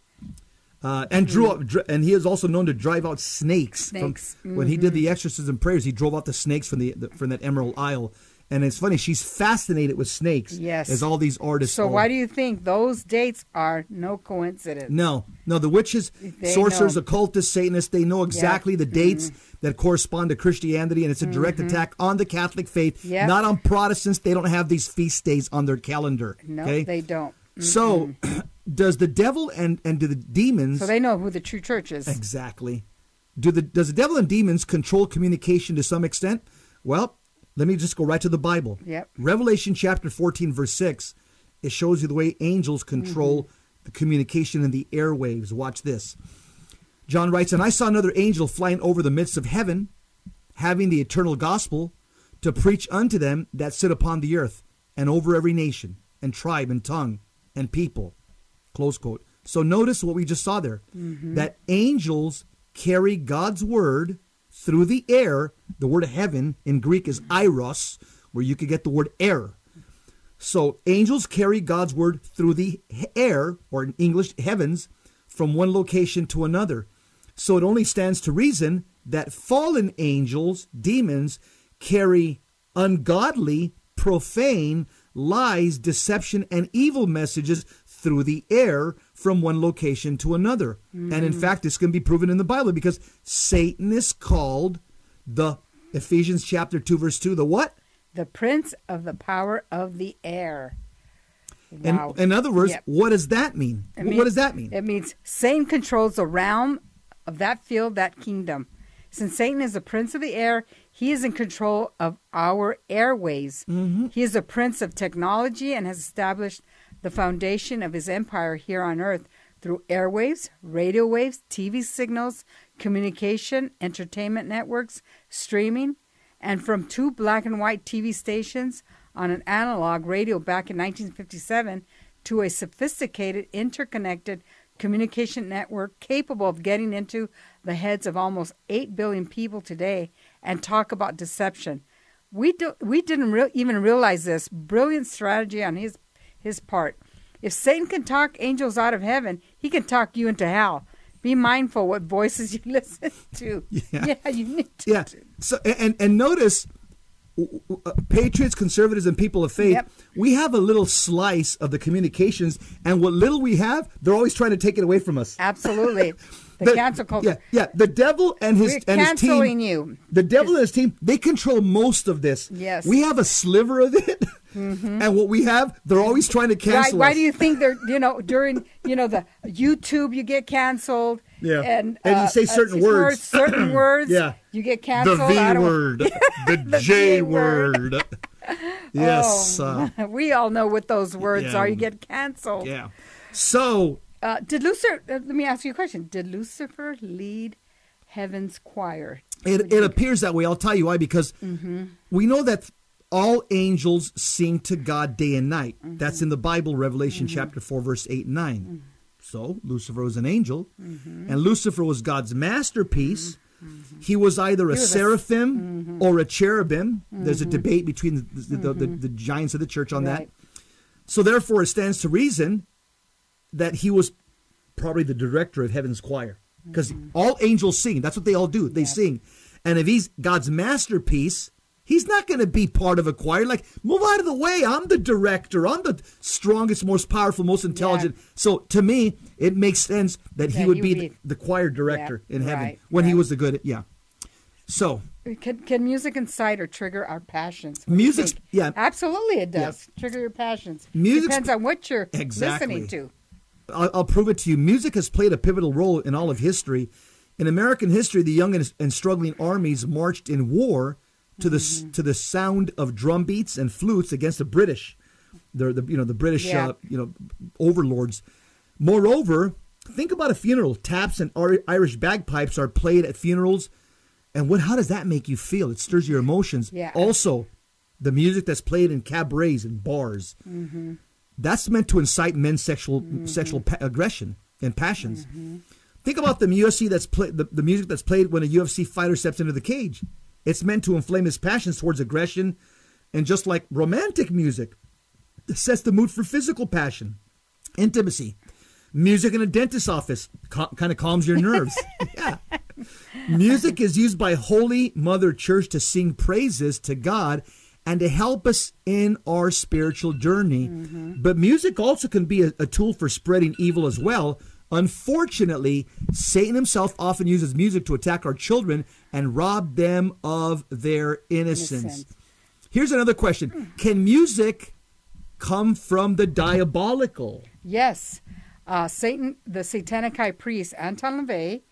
C: Uh, and drew up, and he is also known to drive out snakes. from-
D: Mm-hmm.
C: when he did the exorcism prayers, he drove out the snakes from the, the from that Emerald Isle. And it's funny, she's fascinated with snakes.
D: Yes.
C: as all these artists.
D: So
C: are.
D: why do you think those dates are no coincidence?
C: No, no, the witches,
D: They
C: sorcerers,
D: know.
C: occultists, Satanists, they know exactly the dates
D: Mm-hmm.
C: that correspond to Christianity, and it's a direct attack on the Catholic faith,
D: Yep.
C: not on Protestants. They don't have these feast days on their calendar.
D: No,
C: okay?
D: they don't.
C: So, does the devil and, and do the demons
D: So they know who the true church is.
C: exactly? Do the does the devil and demons control communication to some extent? Well, let me just go right to the Bible.
D: Yep.
C: Revelation chapter 14, verse 6. It shows you the way angels control
D: Mm-hmm.
C: the communication in the airwaves. Watch this. John writes, And I saw another angel flying over the midst of heaven, having the eternal gospel to preach unto them that sit upon the earth and over every nation and tribe and tongue and people. Close quote. So notice what we just saw there that angels carry God's word through the air. The word heaven in Greek is iros, where you could get the word air. So angels carry God's word through the air, or in English, heavens, from one location to another. So it only stands to reason that fallen angels, demons, carry ungodly, profane, lies, deception, and evil messages through the air from one location to another. And in fact, this can be proven in the Bible because Satan is called the Ephesians chapter 2, verse 2, the what?
D: The prince of the power of the air.
C: And
D: Wow.
C: in other words,
D: Yep.
C: what does that mean? What does that mean?
D: It means Satan controls the realm of that field, that kingdom. Since Satan is the prince of the air, he is in control of our airways.
C: Mm-hmm.
D: He is a prince of technology and has established the foundation of his empire here on earth through airwaves, radio waves, TV signals, communication, entertainment networks, streaming, and from two black and white TV stations on an analog radio back in 1957 to a sophisticated interconnected communication network capable of getting into the heads of almost 8 billion people today and talk about deception. We do, we didn't re- even realize this brilliant strategy on his his part. If Satan can talk angels out of heaven, he can talk you into hell. Be mindful what voices you listen to.
C: Yeah.
D: you need to.
C: Yeah. So and and notice uh, patriots, conservatives, and people of faith.
D: Yep.
C: We have a little slice of the communications, and what little we have, they're always trying to take it away from us.
D: Absolutely. The, cancel culture.
C: Yeah, yeah. The devil and his
D: We're
C: and his team.
D: canceling you.
C: The devil and his team, they control most of this.
D: Yes.
C: We have a sliver of it, mm-hmm. and what we have, they're always trying to
D: Why,
C: cancel.
D: why
C: us.
D: do you think they're, you know, during, you know, the YouTube, you get canceled.
C: Yeah.
D: And,
C: And you
D: uh,
C: say
D: uh,
C: certain words.
D: Certain words.
C: Yeah.
D: You get canceled. I
B: V word, the,
D: The
B: J
D: word.
B: word.
C: Yes. uh,
D: Oh, we all know what those words
C: Yeah.
D: are. You get canceled.
C: yeah. So
D: Uh, did Lucifer, uh, let me ask you a question. Did Lucifer lead heaven's choir?
C: It, it appears that way. I'll tell you why. Because
D: Mm-hmm.
C: we know that all angels sing to God day and night.
D: Mm-hmm.
C: That's in the Bible, Revelation chapter 4, verse 8 and 9.
D: Mm-hmm.
C: So Lucifer was an angel, and Lucifer was God's masterpiece. He was either a
D: Mm-hmm. was a- Mm-hmm.
C: seraphim or a cherubim. There's a debate between the, the, the, the giants of the church on that. So therefore, it stands to reason that he was probably the director of heaven's choir because all angels sing. That's what they all do. They sing, and if he's God's masterpiece, he's not going to be part of a choir. Like, move out of the way. I'm the director. I'm the strongest, most powerful, most intelligent. So to me, it makes sense that he would
D: he
C: be the,
D: be-
C: the choir director
D: Yeah,
C: in heaven
D: right,
C: when he was the good. Yeah. So
D: Can, can music incite or trigger our passions? What do you
C: Music's-
D: think?
C: yeah.
D: Absolutely, it does. Trigger your passions.
C: Music's-
D: Depends on what you're
C: Exactly.
D: listening to.
C: I'll, I'll prove it to you. Music has played a pivotal role in all of history. In American history, the young and, and struggling armies marched in war to the s to the sound of drum beats and flutes against the British, the, the you know the British
D: Yeah.
C: uh, you know overlords. Moreover, think about a funeral. Taps and Irish bagpipes are played at funerals, and what? How does that make you feel? It stirs your emotions.
D: Yeah.
C: Also, the music that's played in cabarets and bars that's meant to incite men's sexual mm-hmm. sexual pa- aggression and passions. Mm-hmm. Think about the UFC that's play, the, the music that's played when a UFC fighter steps into the cage. It's meant to inflame his passions towards aggression, and just like romantic music, it sets the mood for physical passion, intimacy. Music in a dentist's office kind of calms your nerves. yeah. Music is used by Holy Mother Church to sing praises to God and to help us in our spiritual journey. But music also can be a, a tool for spreading evil as well. Unfortunately, Satan himself often uses music to attack our children and rob them of their innocence.
D: Innocence.
C: Here's another question Can music come from the diabolical?
D: Yes. Uh, Satan, the satanic high priest, Anton LaVey,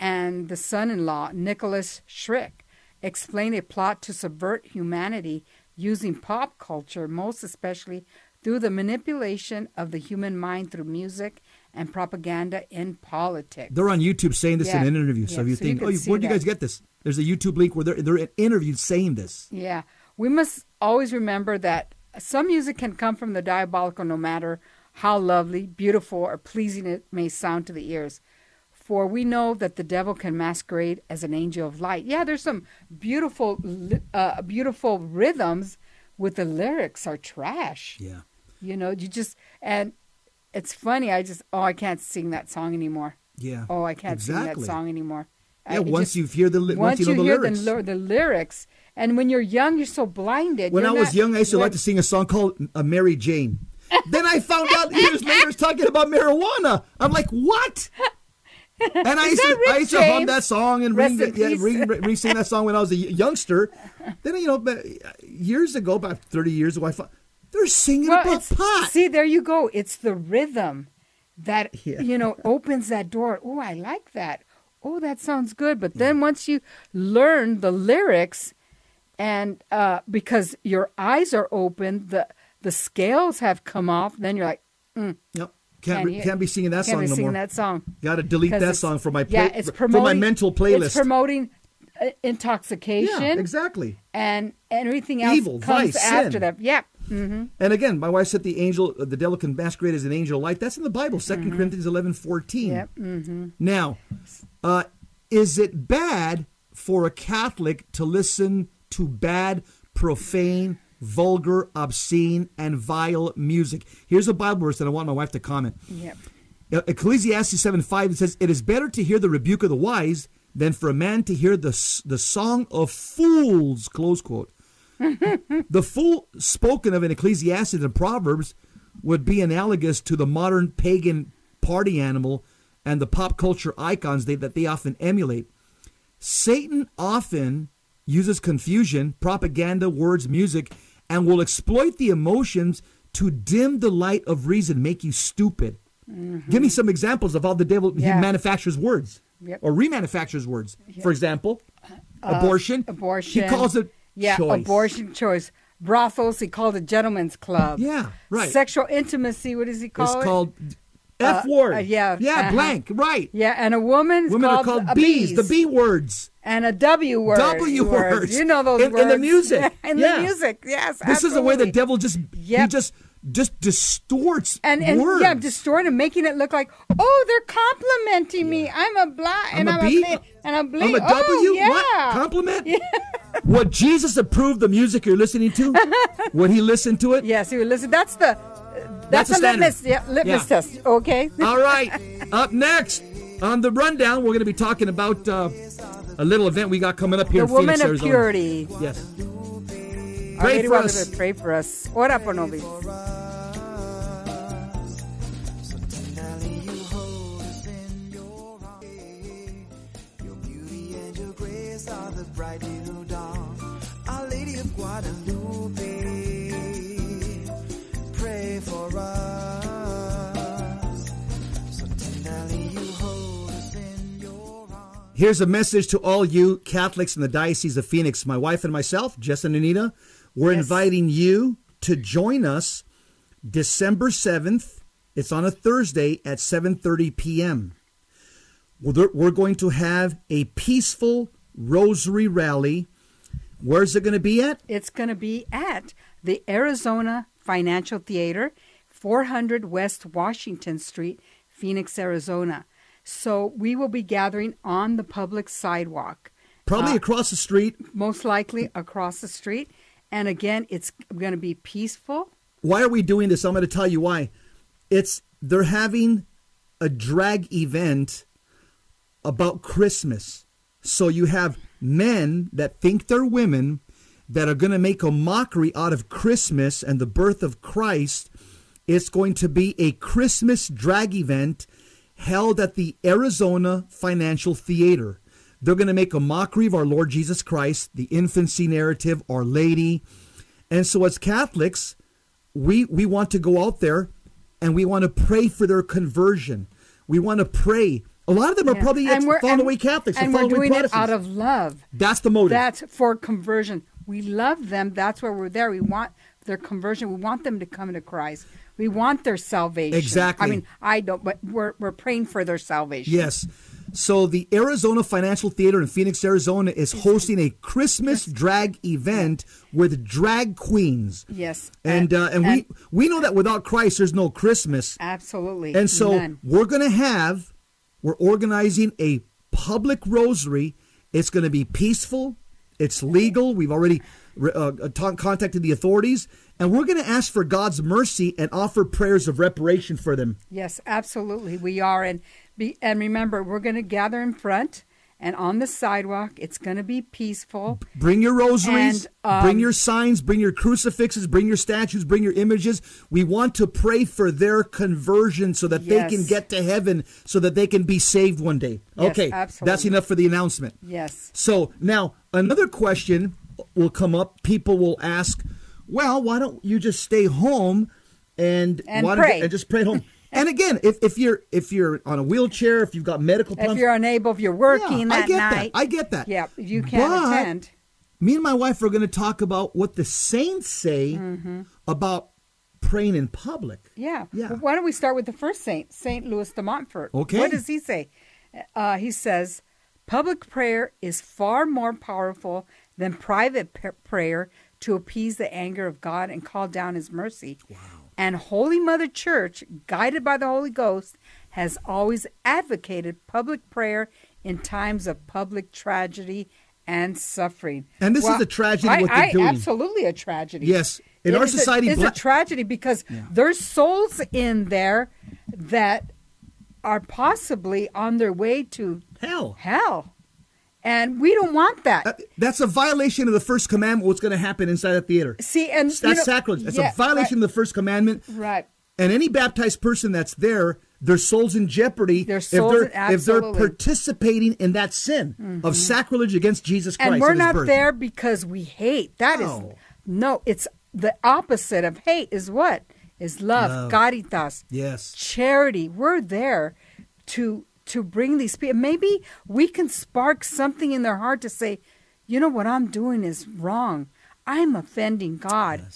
D: and the son in law, Nikolas Schreck, explain a plot to subvert humanity using pop culture, most especially through the manipulation of the human mind through music and propaganda in politics.
C: They're on YouTube saying this
D: Yeah.
C: in an interview. So
D: Yeah,
C: if you
D: so
C: think,
D: can
C: oh, where'd you guys get this? There's a YouTube link where they're they're interviewed saying this.
D: Yeah. We must always remember that some music can come from the diabolical no matter how lovely, beautiful, or pleasing it may sound to the ears. For we know that the devil can masquerade as an angel of light. Yeah, there's some beautiful, uh, beautiful rhythms, with the lyrics are trash.
C: Yeah.
D: You know, you just and it's funny. I just oh, I can't sing that song anymore.
C: Yeah.
D: Oh, I can't sing that song anymore.
C: Yeah,
D: I-
C: once
D: just-
C: you hear the li- once you know the
D: hear
C: lyrics.
D: the, the lyrics, and when you're young, you're so blinded.
C: When
D: You're
C: I was
D: not-
C: young, I used to like to sing a song called uh, Mary Jane. then I found out years later it's talking about marijuana. I'm like, what? And I used, to, I used to hum that song and
D: Rest in
C: yeah, ring, ring, ring- sing that song when I was a youngster. Then you know, years ago, about 30 years ago, I found they're singing
D: Well,
C: about pot.
D: See, there you go. It's the rhythm that
C: Yeah.
D: you know opens that door. Oh, I like that. Oh, that sounds good. But then once you learn the lyrics, and uh, because your eyes are open, the the scales have come off. Then you're like, mm,
C: Yep. Can't,
D: can't,
C: be, can't be singing that
D: can't
C: song
D: be
C: no
D: singing
C: more.
D: that song.
C: Got to delete that song from my
D: yeah,
C: play,
D: it's
C: for
D: promoting,
C: my mental playlist.
D: It's promoting uh, intoxication.
C: yeah, exactly.
D: and everything else
C: Evil,
D: comes
C: vice,
D: after
C: sin.
D: that. Yeah. hmm
C: And again, my wife said the angel, uh, the devil can masquerade as an angel of light. That's in the Bible, 2nd Corinthians eleven fourteen.
D: Yep. hmm
C: Now, uh, is it bad for a Catholic to listen to bad, profane, vulgar, obscene, and vile music? Here's a Bible verse that I want my wife to comment.
D: Yep.
C: Ecclesiastes 7 5 it says, It is better to hear the rebuke of the wise than for a man to hear the, the song of fools. Close quote. the fool spoken of in Ecclesiastes and Proverbs would be analogous to the modern pagan party animal and the pop culture icons they, that they often emulate. Satan often uses confusion, propaganda, words, music, and will exploit the emotions to dim the light of reason, make you stupid. Mm-hmm. Give me some examples of how the devil he
D: Yeah.
C: manufactures words
D: Yep.
C: or remanufactures words. For example, abortion.
D: Abortion.
C: He calls it
D: yeah,
C: choice.
D: abortion choice. Brothels, he called it gentlemen's club.
C: Yeah, right.
D: Sexual intimacy, what does he call
C: It's
D: it?
C: called F
D: Uh,
C: word.
D: uh, yeah,
C: Yeah,
D: uh-huh.
C: blank. Right.
D: yeah, and a woman's
C: Women
D: called,
C: are called
D: a
C: bees, the B words.
D: and a W word.
C: W
D: word.
C: words.
D: You know those
C: In- in the music.
D: in
C: Yeah.
D: the music, yes.
C: This is the way the devil just he just just distorts
D: and and
C: words.
D: yeah, distorting, making it look like, oh, they're complimenting me. I'm a black and
C: I'm
D: I'm
C: a B.
D: a and I'm
C: I'm a W.
D: Oh, yeah.
C: What compliment? Would Jesus approve the music you're listening to? Would he listen to it?
D: Yes, he would listen. That's the
C: That's
D: that's,
C: the
D: a litmus
C: standard.
D: yeah, litmus
C: Yeah.
D: test. Okay.
C: All right. Up next on the rundown, we're going to be talking about uh, a little event we got coming up here
D: the
C: in
D: woman
C: Phoenix,
D: of
C: Arizona.
D: purity.
C: Yes. Pray for us.
D: Pray for us. Ora por nobis.
E: Tenderly
C: Here's a message to all you Catholics in the Diocese of Phoenix. My wife and myself, Jess and Anita, we're
D: Yes.
C: inviting you to join us December 7th. It's on a Thursday at 7:30 p.m. We're we're going to have a peaceful rosary rally. Where's it going to be at?
D: It's going to be at the Arizona Financial Theater, 400 West Washington Street, Phoenix, Arizona. So we will be gathering on the public sidewalk,
C: Probably
D: Uh,
C: across the street.
D: most likely across the street. And again, it's going to be peaceful.
C: Why are we doing this? I'm going to tell you why. It's they're having a drag event about Christmas. So you have men that think they're women that are going to make a mockery out of Christmas and the birth of Christ. It's going to be a Christmas drag event held at the Arizona Financial Theater. They're going to make a mockery of our Lord Jesus Christ, the infancy narrative, Our Lady. And so as Catholics, we we want to go out there and we want to pray for their conversion. We want to pray. A lot of them are
D: Yeah.
C: probably fallen away Catholics.
D: And we're doing it out of love.
C: That's the motive.
D: That's for conversion. We love them. That's why we're there. We want their conversion. We want them to come to Christ. We want their salvation.
C: Exactly.
D: I mean, I don't, but we're we're praying for their salvation.
C: Yes. So the Arizona Financial Theater in Phoenix, Arizona is hosting a Christmas drag event with drag queens.
D: Yes.
C: And uh, and, we we know that without Christ there's no Christmas.
D: absolutely.
C: And so
D: None.
C: we're going to have we're organizing a public rosary. It's going to be peaceful. It's legal. We've already uh, ta- contacted the authorities and we're going to ask for God's mercy and offer prayers of reparation for them.
D: Yes, absolutely, we are. And be, and remember, we're going to gather in front and on the sidewalk. It's going to be peaceful.
C: Bring your rosaries,
D: And, um,
C: bring your signs, bring your crucifixes, bring your statues, bring your images. We want to pray for their conversion so that
D: Yes.
C: they can get to heaven, so that they can be saved one day.
D: Yes,
C: okay, that's enough for the announcement.
D: Yes.
C: So now another question will come up. People will ask, "Well, why don't you just stay home and
D: And
C: why don't- and just pray at home?" and again, if, if you're if you're on a wheelchair, if you've got medical problems, If
D: you're unable, if you're working
C: yeah,
D: that
C: I get
D: night,
C: that. I get that.
D: yeah, you can't
C: But
D: attend.
C: Me and my wife are going to talk about what the saints say about praying in public.
D: Mm-hmm. Yeah.
C: Yeah.
D: Well, why don't we start with the first saint, Saint Louis de Montfort?
C: Okay.
D: What does he say? Uh, he says, public prayer is far more powerful than private p- prayer to appease the anger of God and call down His mercy. Wow. And Holy Mother Church, guided by the Holy Ghost, has always advocated public prayer in times of public tragedy and suffering.
C: And this is a tragedy
D: I,
C: what they're
D: I-
C: doing.
D: Absolutely a tragedy.
C: Yes. In
D: It
C: our
D: is
C: society,
D: it's
C: bla-
D: a tragedy because there's souls in there that are possibly on their way to
C: Hell.
D: hell, and we don't want that.
C: Uh, That's a violation of the first commandment. What's going to happen inside the theater?
D: See, and
C: That's
D: you know-
C: sacrilege. That's
D: yeah,
C: a violation of the first commandment.
D: Right. right.
C: And any baptized person that's there, their soul's in jeopardy
D: Their
C: if
D: soul's
C: they're if they're.
D: Mm-hmm.
C: participating in that sin of sacrilege against Jesus Christ.
D: And we're
C: and
D: not
C: birth.
D: there because we hate. That is
C: No.
D: no. It's the opposite of hate. Is what is love,
C: Love.
D: caritas.
C: Yes.
D: charity. We're there to to bring these people. Maybe we can spark something in their heart to say, you know what I'm doing is wrong. I'm offending God.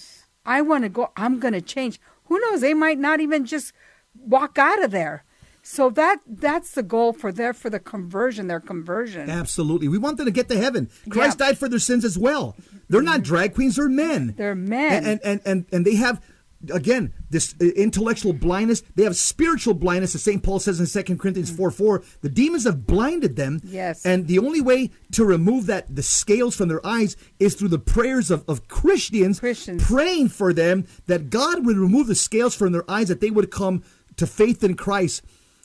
D: I want to go. I'm going to change. Who knows? They might not even just walk out of there. So that that's the goal for their for the conversion, their conversion.
C: Absolutely. We want them to get to heaven. Christ
D: Yeah.
C: died for their sins as well. They're not mm-hmm. drag queens, they're men.
D: They're men.
C: And and, and, and they have again this uh, intellectual blindness. They have spiritual blindness, as St. Paul says in 2 Corinthians 4 4. The demons have blinded them.
D: Yes.
C: And the only way to remove that the scales from their eyes is through the prayers of, of Christians,
D: Christians.
C: praying for them that God would remove the scales from their eyes, that they would come to faith in Christ.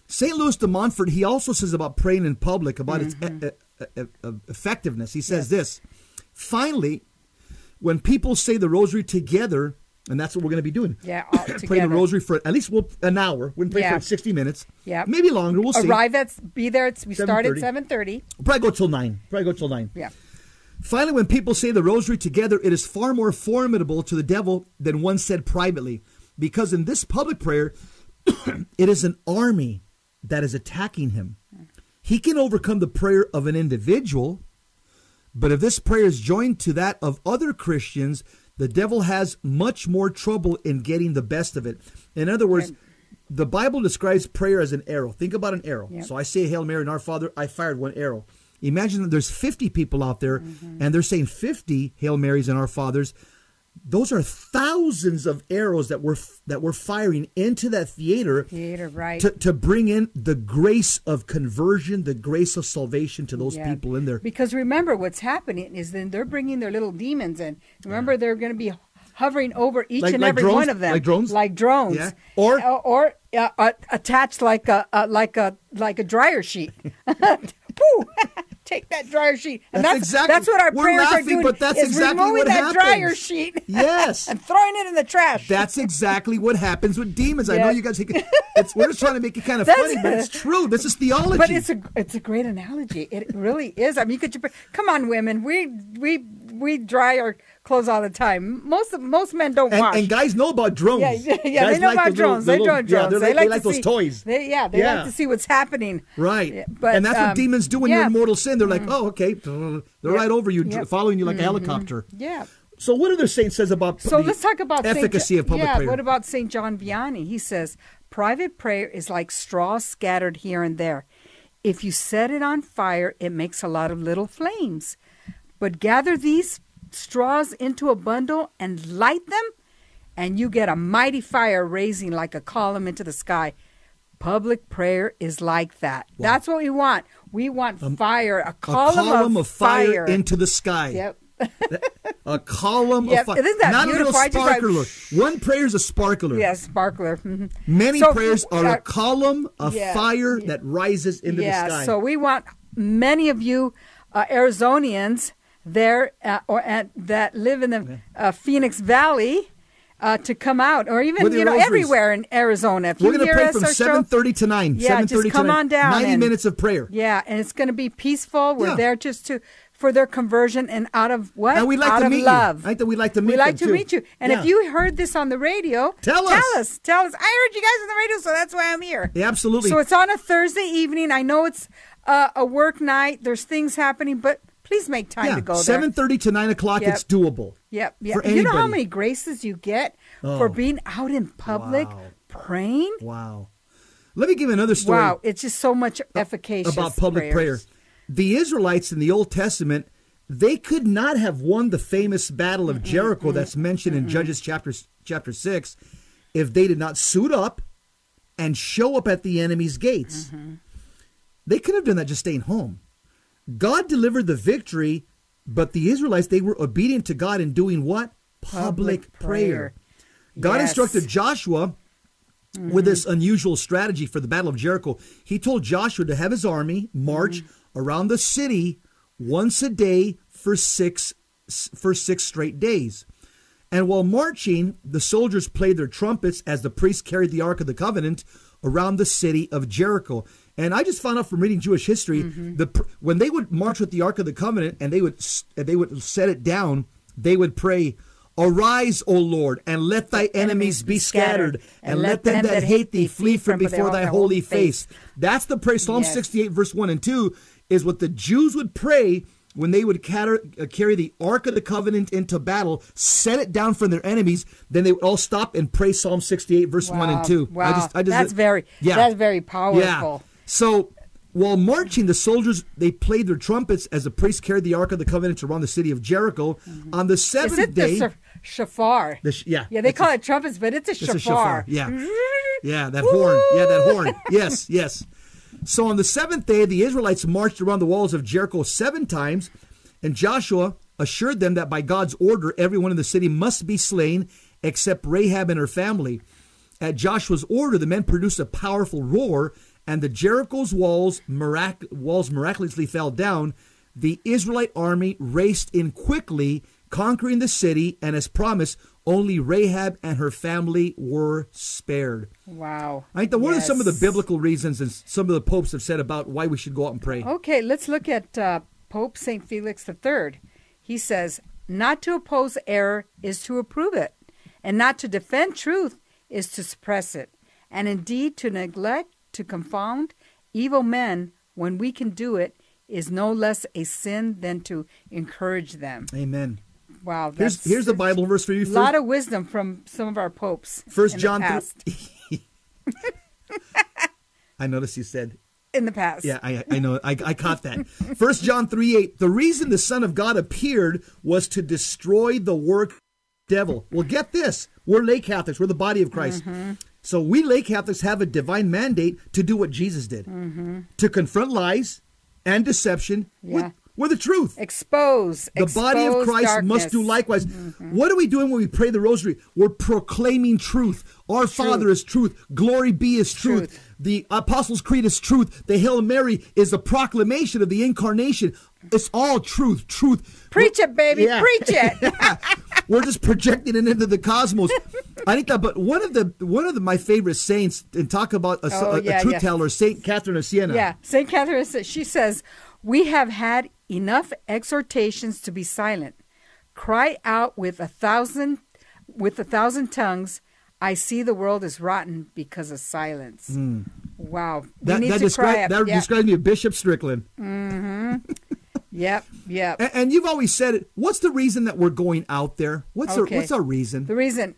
C: St. Louis de Montfort, he also says about praying in public, about its e- e- e- effectiveness. He says this Finally, when people say the rosary together, and that's what we're going to be doing.
D: Yeah, all
C: Pray the rosary for at least we'll, an hour. We're going to pray
D: Yeah.
C: for 60 minutes.
D: Yeah.
C: Maybe longer. We'll see.
D: Arrive at be there. At, we start at
C: 7:30.
D: seven thirty.
C: Probably go till 9. Probably go till 9.
D: Yeah.
C: Finally, when people say the rosary together, it is far more formidable to the devil than one said privately. Because in this public prayer, it is an army that is attacking him. He can overcome the prayer of an individual, but if this prayer is joined to that of other Christians, the devil has much more trouble in getting the best of it. In other words, the Bible describes prayer as an arrow. Think about an arrow.
D: Yep.
C: So I say Hail Mary and Our Father, I fired one arrow. Imagine that there's 50 people out there mm-hmm. and they're saying 50 Hail Marys and Our Fathers. Those are thousands of arrows that we're that we're firing into that theater
D: Theater, right.
C: to, to bring in the grace of conversion, the grace of salvation to those
D: Yeah.
C: people in there.
D: Because remember, what's happening is then they're bringing their little demons in. Remember, they're going to be hovering over each
C: Like-
D: and
C: like
D: every
C: drones?
D: one of them,
C: Like drones?
D: like drones,
C: Yeah. Or-
D: or or uh, uh, attached like a uh, like a like a dryer sheet. Take that dryer sheet, and
C: That's
D: that's
C: exactly-
D: that's what our
C: we're
D: prayers
C: laughing,
D: are doing.
C: but that's
D: is
C: exactly
D: removing
C: what
D: that
C: happens.
D: dryer sheet,
C: Yes.
D: and throwing it in the trash.
C: That's exactly what happens with demons. I know you guys think it's we're just trying to make it kind of
D: That's-
C: funny, but it's true. This is theology.
D: But it's a it's a great analogy. It really is. I mean, could you come on, women? We we we dry our clothes all the time. Most most men don't
C: and,
D: wash.
C: and guys know about drones.
D: yeah, yeah, yeah, they know
C: like
D: about
C: the
D: drones.
C: the
D: they
C: little-
D: know
C: yeah,
D: drones.
C: they're
D: they
C: like,
D: like,
C: they like
D: to
C: those
D: see,
C: toys.
D: They, yeah, they
C: Yeah.
D: like to see what's happening.
C: Right.
D: But,
C: and that's what
D: um,
C: demons do when you're in mortal sin. They're like, oh, okay. They're right over you,
D: Yep.
C: following you like a helicopter.
D: Yeah.
C: So what other saint says about
D: So
C: the
D: let's talk about
C: efficacy of public
D: yeah,
C: prayer?
D: what about Saint John Vianney? He says private prayer is like straw scattered here and there. If you set it on fire, it makes a lot of little flames. But gather these straws into a bundle and light them, and you get a mighty fire raising like a column into the sky. Public prayer is like that. That's what we want. We want fire, a
C: a
D: column,
C: column of, fire,
D: fire
C: into the sky.
D: Yep.
C: A column
D: Yep,
C: of fire.
D: isn't that
C: Not a little
D: beautiful? Like-
C: sparkler. One prayer is a sparkler.
D: Yeah, sparkler. mhm.
C: Many
D: So,
C: prayers are
D: uh,
C: a column of
D: yeah,
C: fire
D: yeah.
C: that rises into
D: yeah,
C: the sky.
D: so we want many of you uh, Arizonians there uh, or at, that live in the uh, Phoenix Valley uh, to come out, or even you know
C: rosaries.
D: everywhere in Arizona. If
C: We're going to pray from 7.30 to 9.
D: Yeah,
C: 7:30
D: just
C: to
D: come
C: 9.
D: on down
C: 90
D: and-
C: minutes of prayer.
D: Yeah, and it's going to be peaceful. We're
C: Yeah.
D: there just to for their conversion and out of what?
C: And we'd like
D: out
C: to
D: of
C: meet
D: love.
C: you. I think we'd like to meet
D: We like to
C: too.
D: meet you. And
C: Yeah.
D: if you heard this on the radio,
C: Tell us.
D: tell
C: us.
D: us. Tell us. I heard you guys on the radio, so that's why I'm here.
C: Yeah, absolutely.
D: So it's on a Thursday evening. I know it's uh, a work night. There's things happening, but please make time
C: yeah,
D: to go there.
C: 7.30 to 9 o'clock,
D: Yep.
C: it's doable.
D: Yep. yep. You know how many graces you get
C: Oh.
D: for being out in public
C: Wow.
D: praying?
C: Wow. Let me give you another story.
D: Wow, it's just so much efficacious
C: about public
D: prayers.
C: prayer. The Israelites in the Old Testament, they could not have won the famous battle of Jericho that's mentioned in Judges chapter chapter 6 if they did not suit up and show up at the enemy's gates. Mm-hmm. They could have done that just staying home. God delivered the victory, but the Israelites they were obedient to God in doing what? Public,
D: Public
C: prayer.
D: prayer.
C: God
D: Yes.
C: instructed Joshua with mm-hmm. this unusual strategy for the Battle of Jericho. He told Joshua to have his army march mm-hmm. around the city once a day for six for six straight days. And while marching, the soldiers played their trumpets as the priests carried the Ark of the Covenant around the city of Jericho. And I just found out from reading Jewish history, the when they would march with the Ark of the Covenant and they would they would set it down, they would pray, "Arise, O Lord, and let thy enemies be scattered, and let them that hate thee flee from before thy holy face." That's the prayer. Psalm
D: Yes.
C: 68, verse 1 and 2 is what the Jews would pray when they would uh, carry the Ark of the Covenant into battle, set it down from their enemies, then they would all stop and pray Psalm 68, verse 1 and 2.
D: Wow. That's very- yeah. that's very powerful.
C: Yeah. So while marching, the soldiers, they played their trumpets as the priests carried the Ark of the Covenant around the city of Jericho. Mm-hmm. On the
D: Is
C: seventh
D: it
C: day...
D: the sh- shafar?
C: The sh- yeah,
D: Yeah, they call
C: a-
D: it trumpets, but it's a
C: it's
D: shafar.
C: a shofar, yeah. Yeah, that horn. Yeah, that horn. Yes, yes. So on the seventh day, the Israelites marched around the walls of Jericho seven times, and Joshua assured them that by God's order, everyone in the city must be slain except Rahab and her family. At Joshua's order, the men produced a powerful roar, and the Jericho's walls, mirac- walls miraculously fell down. The Israelite army raced in quickly, conquering the city, and as promised, only Rahab and her family were spared.
D: Wow.
C: I think that what are some of the biblical reasons and some of the popes have said about why we should go out and pray?
D: Okay, let's look at uh, Pope St. Felix III. He says, Not to oppose error is to approve it, and not to defend truth is to suppress it, and indeed to neglect, to confound evil men when we can do it is no less a sin than to encourage them.
C: Amen.
D: Wow.
C: Here's here's the Bible verse for you.
D: A lot of wisdom from some of our popes.
C: First John three-
D: past.
C: I noticed you said
D: in the past.
C: Yeah, I, I know. I, I caught that. First John 3 8. The reason the Son of God appeared was to destroy the work devil. Well, get this. We're lay Catholics. We're the body of Christ.
D: Mm-hmm.
C: So we lay Catholics have a divine mandate to do what Jesus did. To confront lies and deception
D: Mm-hmm. Yeah.
C: with, with the truth.
D: Expose.
C: The body of
D: expose
C: Christ must do likewise.
D: Mm-hmm.
C: What are we doing when we pray the rosary? We're proclaiming truth. Our Father is truth. Glory be is truth.
D: Truth.
C: The Apostles' Creed is truth. The Hail Mary is a proclamation of the incarnation. It's all truth. Truth.
D: Preach it, baby.
C: Yeah.
D: Preach it.
C: We're just projecting it into the cosmos. I think that, but one of the one of the, my favorite saints, and talk about a,
D: Oh,
C: a- a truth
D: yeah.
C: teller, Saint Catherine of Siena.
D: Yeah, St. Catherine says, she says, We have had enough exhortations to be silent. Cry out with a thousand with a thousand tongues. I see the world is rotten because of silence. Hmm. Wow. We
C: That, that, describe, that
D: yeah.
C: describes me, Bishop Strickland. Mm-hmm.
D: Yep, yep.
C: And, and you've always said it. What's the reason that we're going out there? What's
D: Okay.
C: our what's our reason?
D: The reason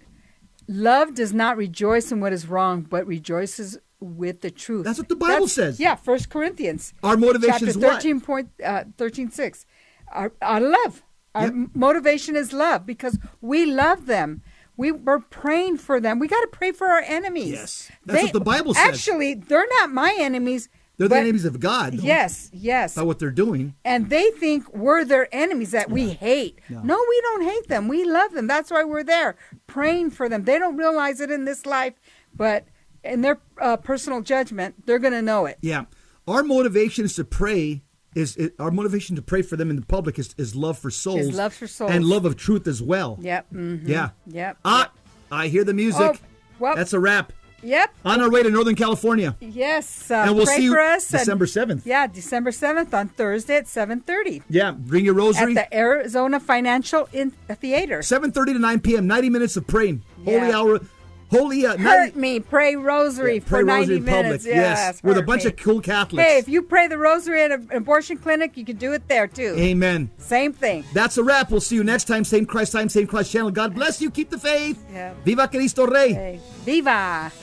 D: love does not rejoice in what is wrong, but rejoices with the truth.
C: That's what the Bible
D: That's-
C: says.
D: Yeah, First Corinthians.
C: Our motivation
D: chapter
C: is what?
D: thirteen point uh, thirteen six. Our, our love. Our
C: Yep.
D: motivation is love because we love them. We we're praying for them. We got to pray for our enemies.
C: Yes. That's what the Bible says.
D: Actually, they're not my enemies.
C: They're the
D: but-
C: enemies of God.
D: Yes, yes.
C: By what they're doing.
D: and they think we're their enemies that we hate.
C: No.
D: No. we don't hate them. We love them. That's why we're there praying for them. They don't realize it in this life, but in their uh, personal judgment, they're going to know it.
C: Yeah. Our motivation is to pray. Is, is our motivation to pray for them in the public is, is love for souls,
D: love for souls.
C: and love of truth as well.
D: Yep. mhm,
C: Yeah.
D: Yep.
C: Ah, I hear the music.
D: Oh, well-
C: That's a wrap.
D: Yep.
C: On our way to Northern California,
D: Yes. Uh,
C: and we'll see you
D: for us.
C: December seventh.
D: yeah, December 7th on Thursday at 7.30
C: Yeah, bring your rosary at
D: the Arizona Financial in- Theater.
C: Seven thirty to nine p.m. Ninety minutes of praying. Holy
D: Yeah.
C: hour. Holy uh,
D: Hurt
C: 90,
D: me, pray rosary
C: Yeah,
D: for
C: pray
D: 90
C: rosary in
D: minutes.
C: public. Yes,
D: Yes,
C: with a bunch
D: me.
C: of cool Catholics.
D: Hey, if you pray the rosary at an abortion clinic, you can do it there too.
C: Amen.
D: Same thing.
C: That's a wrap. We'll see you next time. Same Christ time, same Christ channel. God bless you. Keep the faith.
D: Yeah.
C: Viva Cristo Rey.
D: Hey, viva!